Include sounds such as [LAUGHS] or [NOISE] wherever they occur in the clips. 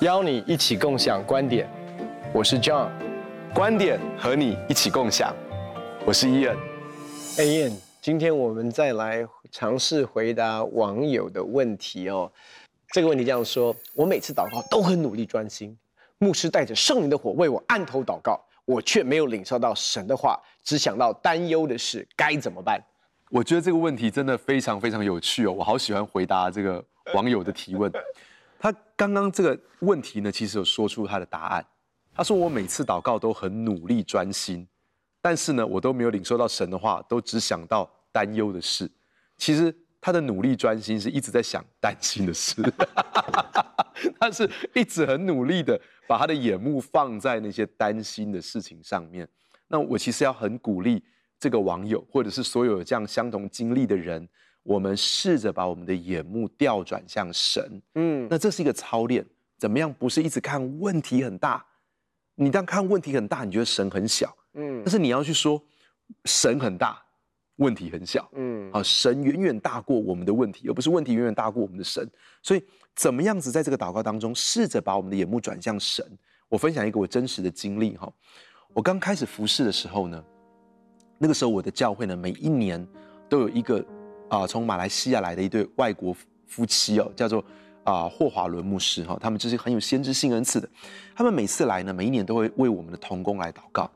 邀你一起共享观点，我是 John，观点和你一起共享，我是 Ian，Ian，今天我们再来尝试回答网友的问题哦。这个问题这样说：我每次祷告都很努力专心，牧师带着圣灵的火为我按头祷告，我却没有领受到神的话，只想到担忧的事，该怎么办？我觉得这个问题真的非常非常有趣哦，我好喜欢回答这个网友的提问。[LAUGHS] 他刚刚这个问题呢，其实有说出他的答案。他说：“我每次祷告都很努力专心，但是呢，我都没有领受到神的话，都只想到担忧的事。其实他的努力专心是一直在想担心的事，[LAUGHS] [LAUGHS] 他是一直很努力的把他的眼目放在那些担心的事情上面。那我其实要很鼓励这个网友，或者是所有有这样相同经历的人。”我们试着把我们的眼目调转向神，嗯，那这是一个操练。怎么样？不是一直看问题很大，你当看问题很大，你觉得神很小，嗯，但是你要去说神很大，问题很小，嗯，啊，神远远大过我们的问题，而不是问题远远大过我们的神。所以，怎么样子在这个祷告当中，试着把我们的眼目转向神？我分享一个我真实的经历哈，我刚开始服侍的时候呢，那个时候我的教会呢，每一年都有一个。啊，从马来西亚来的一对外国夫妻哦，叫做啊霍华伦牧师哈，他们就是很有先知性恩赐的。他们每次来呢，每一年都会为我们的童工来祷告。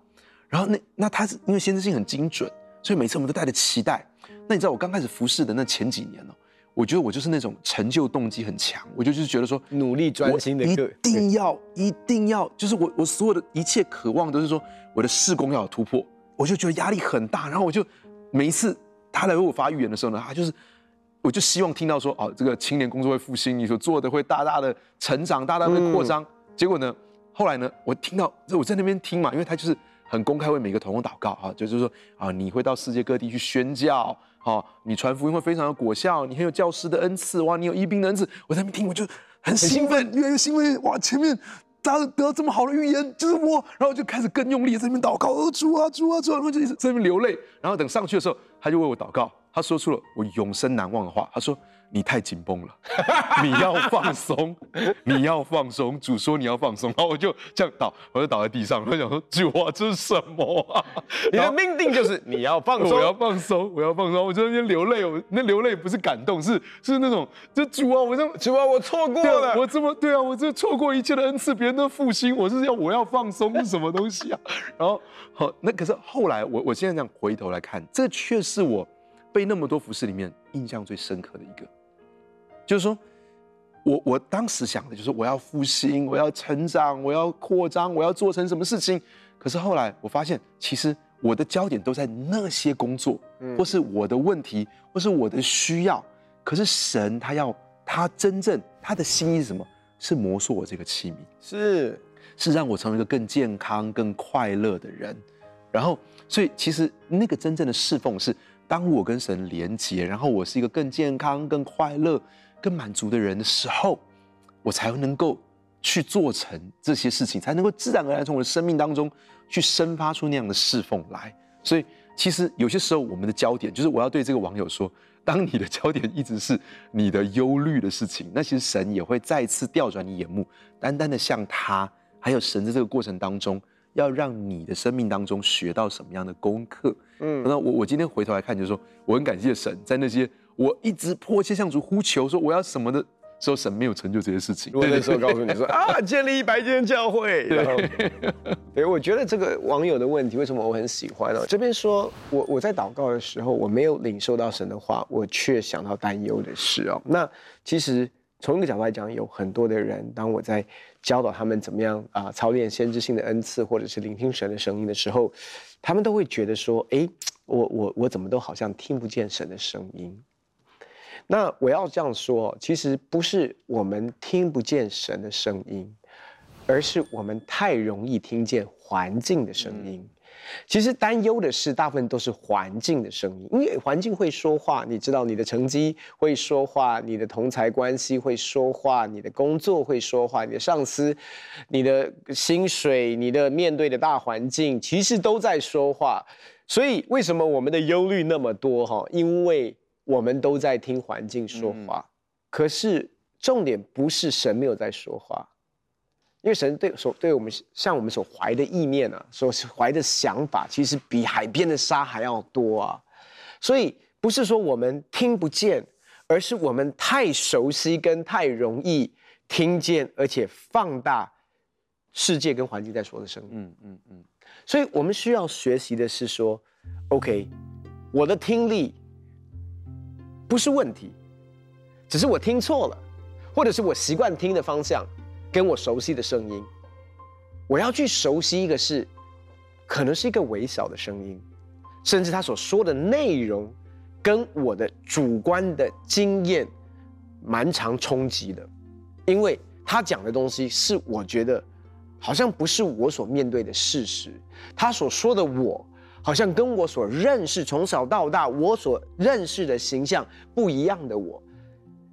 然后那那他是因为先知性很精准，所以每次我们都带着期待。那你知道我刚开始服侍的那前几年哦，我觉得我就是那种成就动机很强，我就就是觉得说努力专心的一定要一定要，就是我我所有的一切渴望都是说我的事工要有突破，我就觉得压力很大，然后我就每一次。他来为我发预言的时候呢，他就是，我就希望听到说，哦，这个青年工作会复兴，你所做的会大大的成长，大大的扩张。嗯、结果呢，后来呢，我听到，我在那边听嘛，因为他就是很公开为每个同工祷告啊，就是说啊，你会到世界各地去宣教，好，你传福音会非常有果效，你很有教师的恩赐，哇，你有医病的恩赐。我在那边听，我就很兴奋，越来越兴奋，哇，前面。大家得到这么好的预言，就是我，然后就开始更用力在那边祷告，哦，主啊，主啊，主啊，然后就一直在那边流泪。然后等上去的时候，他就为我祷告，他说出了我永生难忘的话，他说。你太紧绷了，[LAUGHS] 你要放松，[LAUGHS] 你要放松。主说你要放松，然后我就这样倒，我就倒在地上，我想说主啊，这是什么啊？[LAUGHS] 你的命定就是你要放松，我要放松，我要放松。我在那边流泪，我那流泪不是感动，是是那种，这主啊，我这主啊，我错过了，我这么对啊，我这错过一切的恩赐，别人的复兴，我是要我要放松是什么东西啊？然后好，那可是后来我我现在这样回头来看，这却是我被那么多服饰里面印象最深刻的一个。就是说，我我当时想的就是我要复兴，我要成长，我要扩张，我要做成什么事情。可是后来我发现，其实我的焦点都在那些工作，或是我的问题，或是我的需要。可是神他要他真正他的心意是什么？是摩塑我这个器皿，是是让我成为一个更健康、更快乐的人。然后，所以其实那个真正的侍奉是，当我跟神连结，然后我是一个更健康、更快乐。更满足的人的时候，我才能够去做成这些事情，才能够自然而然从我的生命当中去生发出那样的侍奉来。所以，其实有些时候我们的焦点，就是我要对这个网友说：当你的焦点一直是你的忧虑的事情，那其实神也会再次调转你眼目，单单的向他，还有神在这个过程当中，要让你的生命当中学到什么样的功课。嗯，那我我今天回头来看，就是说，我很感谢神在那些。我一直迫切向主呼求，说我要什么的时候，神没有成就这些事情。我那时候告诉你说 [LAUGHS] 啊，建立一百间教会。然后，[LAUGHS] 对，我觉得这个网友的问题，为什么我很喜欢呢？这边说我我在祷告的时候，我没有领受到神的话，我却想到担忧的事哦。那其实从一个角度来讲，有很多的人，当我在教导他们怎么样啊操练先知性的恩赐，或者是聆听神的声音的时候，他们都会觉得说，哎，我我我怎么都好像听不见神的声音。那我要这样说，其实不是我们听不见神的声音，而是我们太容易听见环境的声音。其实担忧的事，大部分都是环境的声音，因为环境会说话。你知道，你的成绩会说话，你的同才关系会说话，你的工作会说话，你的上司、你的薪水、你的面对的大环境，其实都在说话。所以为什么我们的忧虑那么多？哈，因为我们都在听环境说话，嗯、可是重点不是神没有在说话，因为神对所对我们像我们所怀的意念啊，所怀的想法，其实比海边的沙还要多啊。所以不是说我们听不见，而是我们太熟悉跟太容易听见，而且放大世界跟环境在说的声音。嗯嗯嗯。所以我们需要学习的是说，OK，我的听力。不是问题，只是我听错了，或者是我习惯听的方向，跟我熟悉的声音，我要去熟悉一个是，可能是一个微小的声音，甚至他所说的内容，跟我的主观的经验蛮常冲击的，因为他讲的东西是我觉得好像不是我所面对的事实，他所说的我。好像跟我所认识从小到大我所认识的形象不一样的我，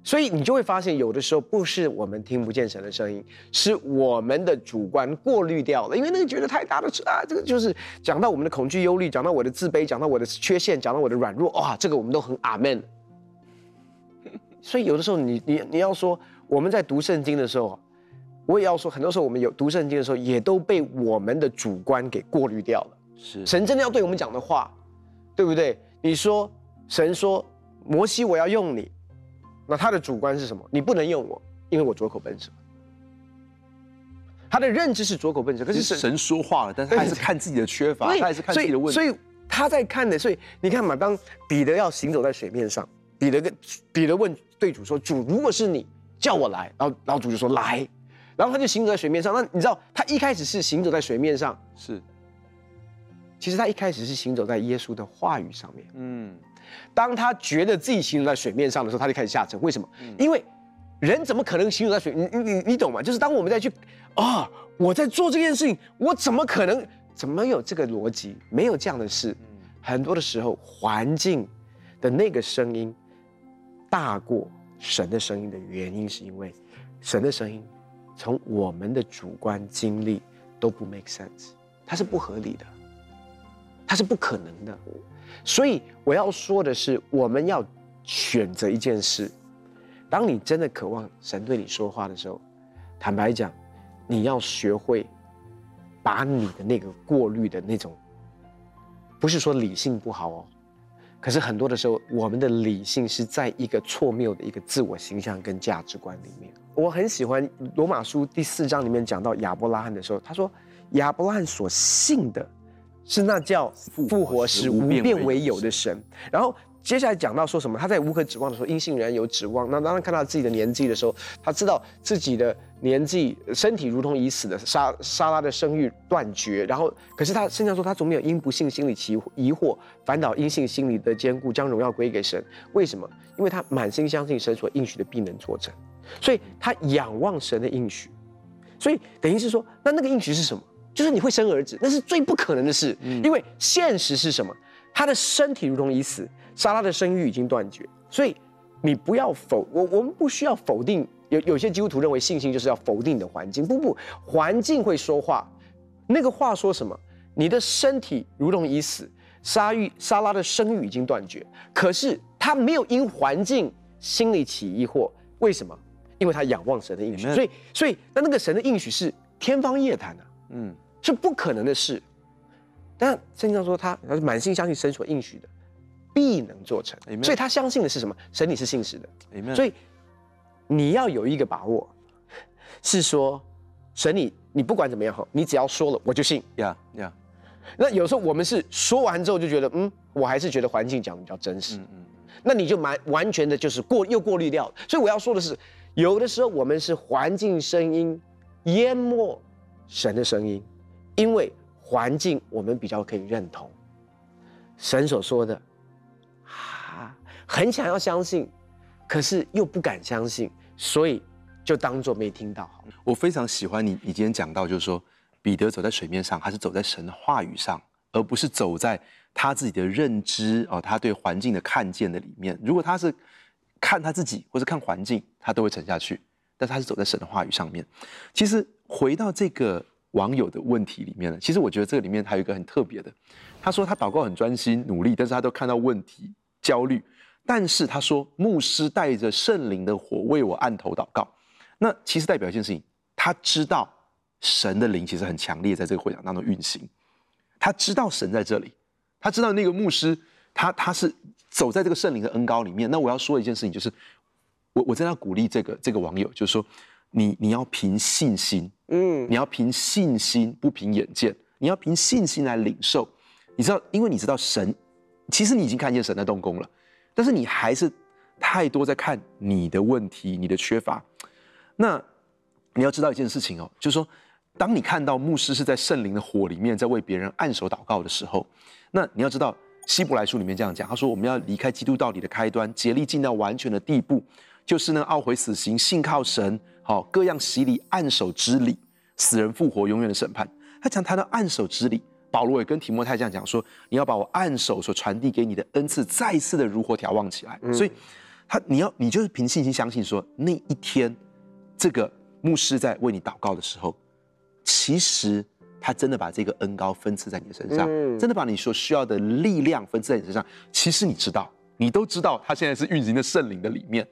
所以你就会发现，有的时候不是我们听不见神的声音，是我们的主观过滤掉了，因为那个觉得太大的啊，这个就是讲到我们的恐惧、忧虑，讲到我的自卑，讲到我的缺陷，讲到我的软弱，哇，这个我们都很阿门。所以有的时候你你你要说我们在读圣经的时候，我也要说，很多时候我们有读圣经的时候，也都被我们的主观给过滤掉了。是神真的要对我们讲的话，对不对？你说神说摩西我要用你，那他的主观是什么？你不能用我，因为我拙口笨舌。他的认知是拙口笨舌，可是神，神说话了，但是他还是看自己的缺乏，他还是看自己的问题。所以他在看的，所以你看嘛，当彼得要行走在水面上，彼得跟彼得问对主说：“主，如果是你叫我来，然后然后主就说来，然后他就行走在水面上。那你知道他一开始是行走在水面上，是。其实他一开始是行走在耶稣的话语上面。嗯，当他觉得自己行走在水面上的时候，他就开始下沉。为什么？嗯、因为人怎么可能行走在水？你你你懂吗？就是当我们再去啊、哦，我在做这件事情，我怎么可能？怎么有这个逻辑？没有这样的事。嗯、很多的时候，环境的那个声音大过神的声音的原因，是因为神的声音从我们的主观经历都不 make sense，它是不合理的。它是不可能的，所以我要说的是，我们要选择一件事。当你真的渴望神对你说话的时候，坦白讲，你要学会把你的那个过滤的那种，不是说理性不好哦，可是很多的时候，我们的理性是在一个错谬的一个自我形象跟价值观里面。我很喜欢罗马书第四章里面讲到亚伯拉罕的时候，他说亚伯拉罕所信的。是那叫复活时无变为有的神，然后接下来讲到说什么？他在无可指望的时候，因信仍然有指望。那当他看到自己的年纪的时候，他知道自己的年纪，身体如同已死的，沙沙拉的生育断绝。然后，可是他圣经说，他总没有因不信心里起疑惑，反倒因信心里的坚固，将荣耀归给神。为什么？因为他满心相信神所应许的必能做成，所以他仰望神的应许。所以等于是说，那那个应许是什么？就是你会生儿子，那是最不可能的事，嗯、因为现实是什么？他的身体如同已死，莎拉的生育已经断绝，所以你不要否我，我们不需要否定。有有些基督徒认为信心就是要否定你的环境，不不，环境会说话。那个话说什么？你的身体如同已死，沙玉沙拉的生育已经断绝，可是他没有因环境心里起疑惑，为什么？因为他仰望神的应许，所以所以那那个神的应许是天方夜谭的，嗯。是不可能的事，但圣经上说他他是满心相信神所应许的，必能做成。所以他相信的是什么？神你是信实的。所以你要有一个把握，是说神你你不管怎么样哈，你只要说了我就信。呀呀。那有时候我们是说完之后就觉得嗯，我还是觉得环境讲的比较真实。嗯嗯。那你就蛮完全的就是过又过滤掉了。所以我要说的是，有的时候我们是环境声音淹没神的声音。因为环境，我们比较可以认同神所说的，啊，很想要相信，可是又不敢相信，所以就当做没听到。我非常喜欢你，你今天讲到，就是说彼得走在水面上，他是走在神的话语上，而不是走在他自己的认知哦，他对环境的看见的里面。如果他是看他自己或是看环境，他都会沉下去。但他是走在神的话语上面。其实回到这个。网友的问题里面呢，其实我觉得这个里面还有一个很特别的。他说他祷告很专心努力，但是他都看到问题焦虑。但是他说牧师带着圣灵的火为我按头祷告，那其实代表一件事情，他知道神的灵其实很强烈，在这个会场当中运行。他知道神在这里，他知道那个牧师他他是走在这个圣灵的恩膏里面。那我要说一件事情就是，我我真的要鼓励这个这个网友，就是说你你要凭信心，嗯，你要凭信心，不凭眼见，你要凭信心来领受。你知道，因为你知道神，其实你已经看见神在动工了。但是你还是太多在看你的问题，你的缺乏。那你要知道一件事情哦，就是说，当你看到牧师是在圣灵的火里面在为别人按手祷告的时候，那你要知道希伯来书里面这样讲，他说我们要离开基督道理的开端，竭力进到完全的地步，就是呢懊悔死刑，信靠神，好各样洗礼按手之礼，死人复活，永远的审判。他讲谈到按手之礼。保罗也跟提摩太这样讲说：“你要把我按手所传递给你的恩赐再一次的如火调望起来。嗯”所以，他你要你就是凭信心相信说，那一天这个牧师在为你祷告的时候，其实他真的把这个恩高分赐在你的身上，嗯、真的把你所需要的力量分赐在你身上。其实你知道，你都知道，他现在是运行在圣灵的里面，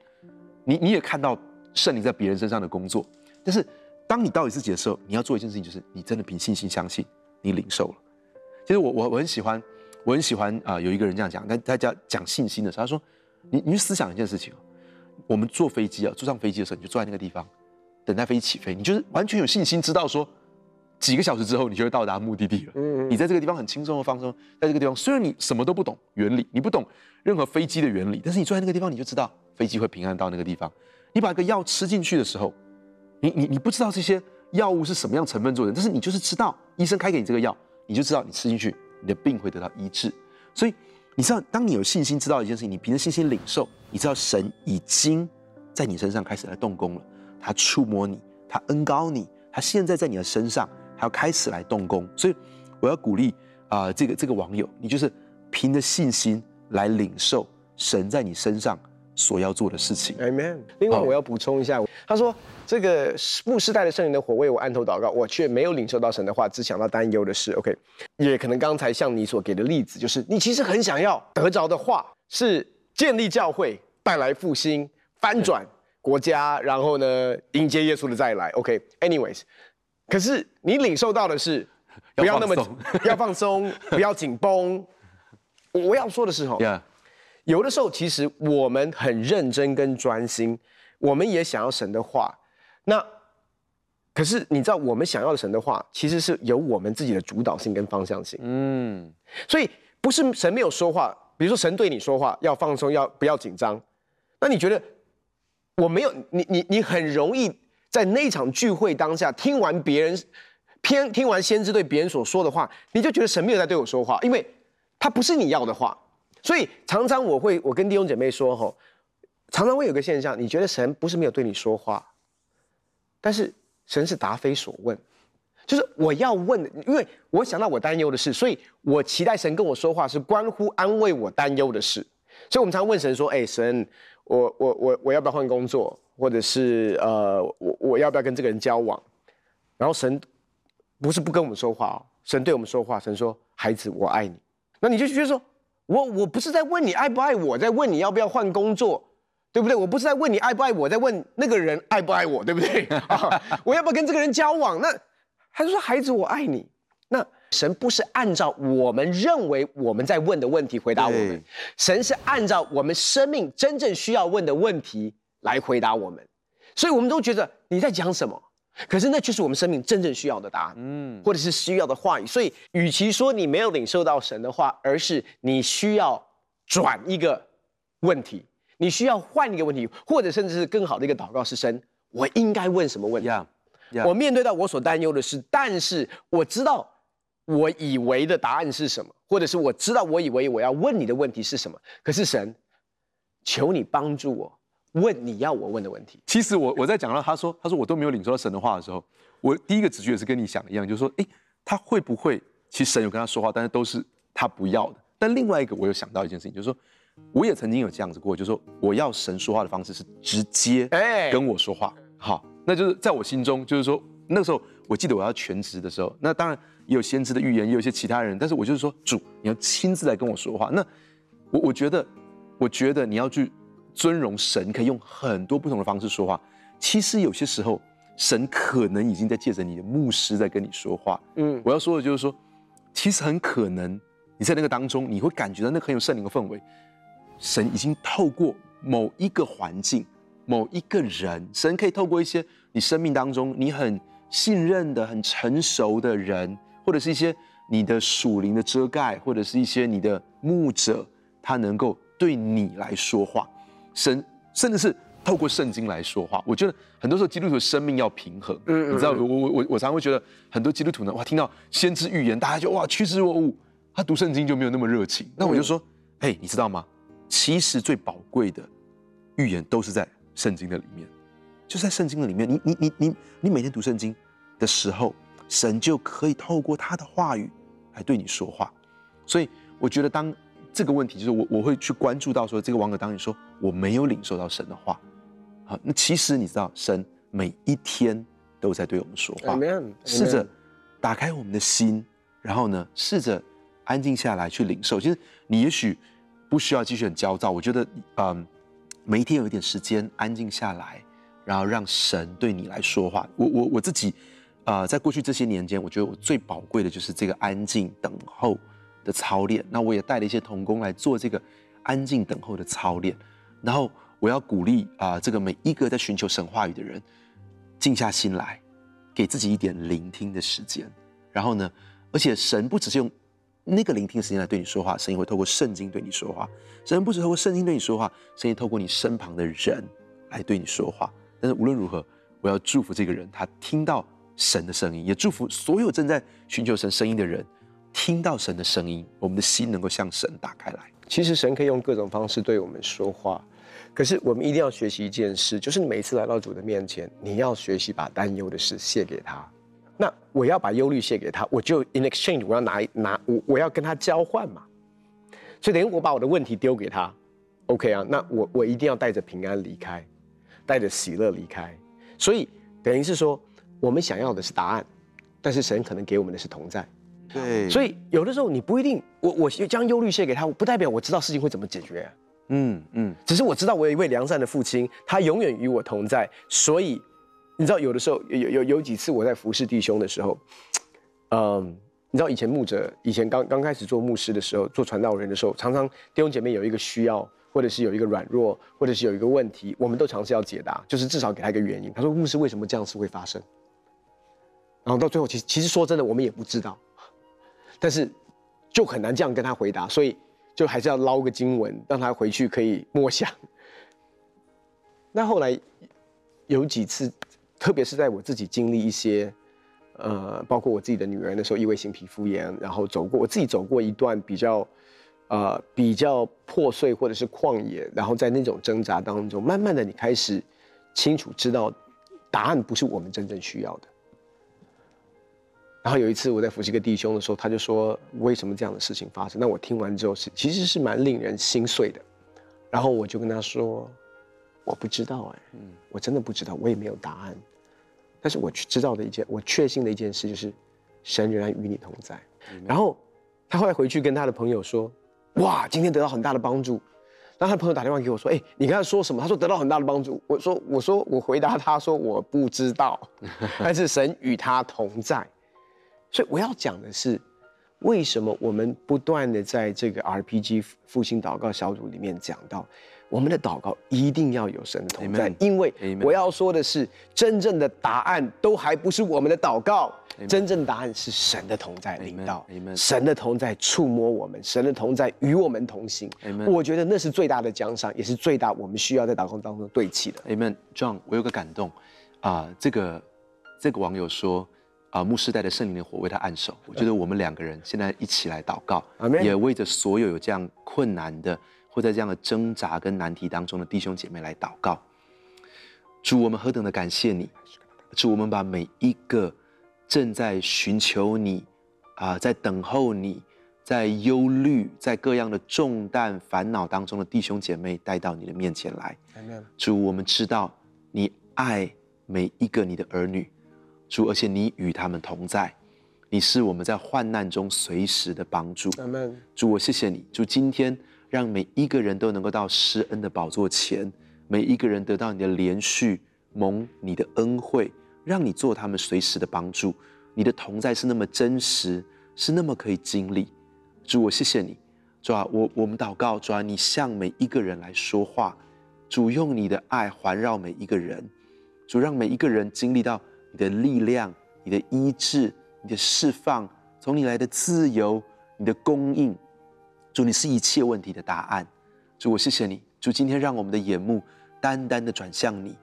你你也看到圣灵在别人身上的工作。但是，当你到你自己的时候，你要做一件事情，就是你真的凭信心相信，你领受了。其实我我我很喜欢，我很喜欢啊、有一个人这样讲，他他家讲信心的时候，他说：“你你去思想一件事情，我们坐飞机啊，坐上飞机的时候，你就坐在那个地方，等待飞机起飞，你就是完全有信心，知道说几个小时之后你就会到达目的地了。嗯，你在这个地方很轻松的放松，在这个地方虽然你什么都不懂原理，你不懂任何飞机的原理，但是你坐在那个地方，你就知道飞机会平安到那个地方。你把一个药吃进去的时候，你你你不知道这些药物是什么样成分做的，但是你就是知道医生开给你这个药。”你就知道你吃进去，你的病会得到医治。所以你知道，当你有信心知道一件事情，你凭着信心领受，你知道神已经在你身上开始来动工了。他触摸你，他恩高你，他现在在你的身上，他要开始来动工。所以我要鼓励啊、呃，这个这个网友，你就是凭着信心来领受神在你身上所要做的事情。Amen。另外，我要补充一下，他说。这个牧师带着圣灵的火为我按头祷告，我却没有领受到神的话，只想到担忧的事。OK，也可能刚才像你所给的例子，就是你其实很想要得着的话是建立教会、带来复兴、翻转国家，然后呢迎接耶稣的再来。OK，Anyways，okay? 可是你领受到的是不要那么不 [LAUGHS] 要放松，不要紧绷。我要说的是哦.有的时候其实我们很认真跟专心，我们也想要神的话。那，可是你知道，我们想要的神的话，其实是有我们自己的主导性跟方向性。嗯，所以不是神没有说话，比如说神对你说话，要放松，要不要紧张？那你觉得我没有你你你很容易在那场聚会当下听完别人偏听完先知对别人所说的话，你就觉得神没有在对我说话，因为他不是你要的话。所以常常我会我跟弟兄姐妹说吼，常常会有个现象，你觉得神不是没有对你说话。但是神是答非所问，就是我要问，因为我想到我担忧的事，所以我期待神跟我说话是关乎安慰我担忧的事。所以我们常问神说：“哎，神，我我我我要不要换工作？或者是呃，我我要不要跟这个人交往？”然后神不是不跟我们说话哦，神对我们说话，神说：“孩子，我爱你。”那你就觉得说，我我不是在问你爱不爱我，在问你要不要换工作。对不对？我不是在问你爱不爱我，在问那个人爱不爱我，对不对？[LAUGHS] 啊，我要不要跟这个人交往？那他就说孩子，我爱你。那神不是按照我们认为我们在问的问题回答我们，神是按照我们生命真正需要问的问题来回答我们。所以我们都觉得你在讲什么？可是那就是我们生命真正需要的答案，嗯，或者是需要的话语。所以，与其说你没有领受到神的话，而是你需要转一个问题。你需要换一个问题，或者甚至是更好的一个祷告是神，我应该问什么问题？Yeah, yeah. 我面对到我所担忧的事，但是我知道我以为的答案是什么，或者是我知道我以为我要问你的问题是什么。可是神，求你帮助我问你要我问的问题。其实我我在讲到他说他说我都没有领受到神的话的时候，我第一个直觉也是跟你想一样，就是说，诶，他会不会其实神有跟他说话，但是都是他不要的。但另外一个我有想到一件事情，就是说。我也曾经有这样子过，就是说我要神说话的方式是直接跟我说话，好，那就是在我心中，就是说那个时候我记得我要全职的时候，那当然也有先知的预言，也有一些其他人，但是我就是说，主，你要亲自来跟我说话。那我我觉得，我觉得你要去尊荣神，可以用很多不同的方式说话。其实有些时候，神可能已经在借着你的牧师在跟你说话。嗯，我要说的就是说，其实很可能你在那个当中，你会感觉到那个很有圣灵的氛围。神已经透过某一个环境、某一个人，神可以透过一些你生命当中你很信任的、很成熟的人，或者是一些你的属灵的遮盖，或者是一些你的牧者，他能够对你来说话。神甚至是透过圣经来说话。我觉得很多时候基督徒的生命要平衡。嗯，你知道，我我我我常常会觉得很多基督徒呢，哇，听到先知预言，大家就哇趋之若鹜，他读圣经就没有那么热情。那我就说，嘿、嗯，你知道吗？其实最宝贵的预言都是在圣经的里面，就在圣经的里面。你你你你你每天读圣经的时候，神就可以透过他的话语来对你说话。所以我觉得，当这个问题就是我我会去关注到说，这个网友当你说我没有领受到神的话，好，那其实你知道，神每一天都在对我们说话。试着打开我们的心，然后呢，试着安静下来去领受。其实你也许。不需要继续很焦躁，我觉得，嗯，每一天有一点时间安静下来，然后让神对你来说话。我我我自己，啊、呃，在过去这些年间，我觉得我最宝贵的就是这个安静等候的操练。那我也带了一些童工来做这个安静等候的操练。然后我要鼓励啊、这个每一个在寻求神话语的人，静下心来，给自己一点聆听的时间。然后呢，而且神不只是用。那个聆听时间来对你说话，神也会透过圣经对你说话。神不只透过圣经对你说话，神也透过你身旁的人来对你说话。但是无论如何，我要祝福这个人，他听到神的声音，也祝福所有正在寻求神声音的人，听到神的声音，我们的心能够向神打开来。其实神可以用各种方式对我们说话，可是我们一定要学习一件事，就是你每一次来到主的面前，你要学习把担忧的事卸给他。那我要把忧虑卸给他，我就 in exchange 我要拿拿我我要跟他交换嘛，所以等于我把我的问题丢给他，OK 啊？那我我一定要带着平安离开，带着喜乐离开，所以等于是说我们想要的是答案，但是神可能给我们的是同在，对，所以有的时候你不一定，我我将忧虑卸给他，不代表我知道事情会怎么解决啊，嗯嗯，只是我知道我有一位良善的父亲，他永远与我同在，所以。你知道有的时候有有有几次我在服侍弟兄的时候，[TSK] 嗯，你知道以前牧者以前刚刚开始做牧师的时候，做传道人的时候，常常弟兄姐妹有一个需要，或者是有一个软弱，或者是有一个问题，我们都尝试要解答，就是至少给他一个原因。他说牧师为什么这样子会发生？然后到最后其实其实说真的我们也不知道，但是就很难这样跟他回答，所以就还是要捞个经文让他回去可以默想。[LAUGHS] 那后来有几次。特别是在我自己经历一些，呃，包括我自己的女儿那时候异位性皮肤炎，然后走过我自己走过一段比较，呃，比较破碎或者是旷野，然后在那种挣扎当中，慢慢的你开始清楚知道，答案不是我们真正需要的。然后有一次我在服侍一个弟兄的时候，他就说为什么这样的事情发生？那我听完之后是其实是蛮令人心碎的，然后我就跟他说，我不知道哎，嗯，我真的不知道，我也没有答案。但是我知道的一件，我确信的一件事就是，神仍然与你同在。然后他后来回去跟他的朋友说：“哇，今天得到很大的帮助。”然后他的朋友打电话给我说：“哎，你刚才说什么？”他说：“得到很大的帮助。”我说：“我说我回答他说我不知道，[LAUGHS] 但是神与他同在。”所以我要讲的是，为什么我们不断的在这个 RPG 复兴祷告小组里面讲到。我们的祷告一定要有神的同在因为我要说的是，真正的答案都还不是我们的祷告，Amen. 真正的答案是神的同在领导，Amen. 神的同在触摸我们，神的同在与我们同行。Amen. 我觉得那是最大的奖赏，也是最大我们需要在祷告当中对齐的。Amen，John，我有个感动啊，这个这个网友说啊，牧师带着圣灵的火为他按手，我觉得我们两个人现在一起来祷告.也为着所有有这样困难的。或在这样的挣扎跟难题当中的弟兄姐妹来祷告，主，我们何等的感谢你，主，我们把每一个正在寻求你啊，在等候你，在忧虑，在各样的重担烦恼当中的弟兄姐妹带到你的面前来。主，我们知道你爱每一个你的儿女，主，而且你与他们同在，你是我们在患难中随时的帮助。主，我谢谢你，主，今天让每一个人都能够到施恩的宝座前，每一个人得到你的连续，蒙你的恩惠，让你做他们随时的帮助。你的同在是那么真实，是那么可以经历。主，我谢谢你，主啊，我我们祷告，主啊，你向每一个人来说话，主用你的爱环绕每一个人，主让每一个人经历到你的力量、你的医治、你的释放，从你来的自由、你的供应。主，你是一切问题的答案。主，我谢谢你，主，今天让我们的眼目单单的转向你，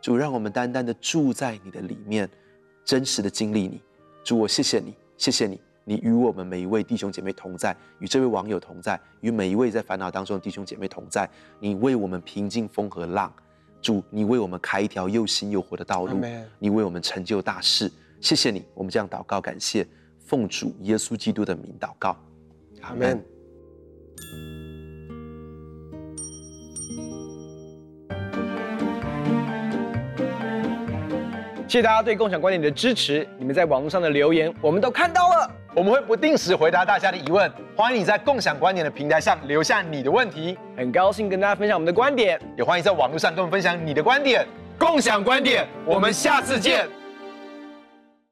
主，让我们单单的住在你的里面，真实的经历你。主，我谢谢你，谢谢你。你与我们每一位弟兄姐妹同在，与这位网友同在，与每一位在烦恼当中的弟兄姐妹同在。你为我们平静风和浪，主，你为我们开一条又新又活的道路.你为我们成就大事。谢谢你，我们这样祷告感谢，奉主耶稣基督的名祷告，阿门。谢谢大家对共享观点的支持，你们在网络上的留言我们都看到了，我们会不定时回答大家的疑问，欢迎你在共享观点的平台上留下你的问题，很高兴跟大家分享我们的观点，也欢迎在网络上跟我们分享你的观点，共享观点，我们下次见。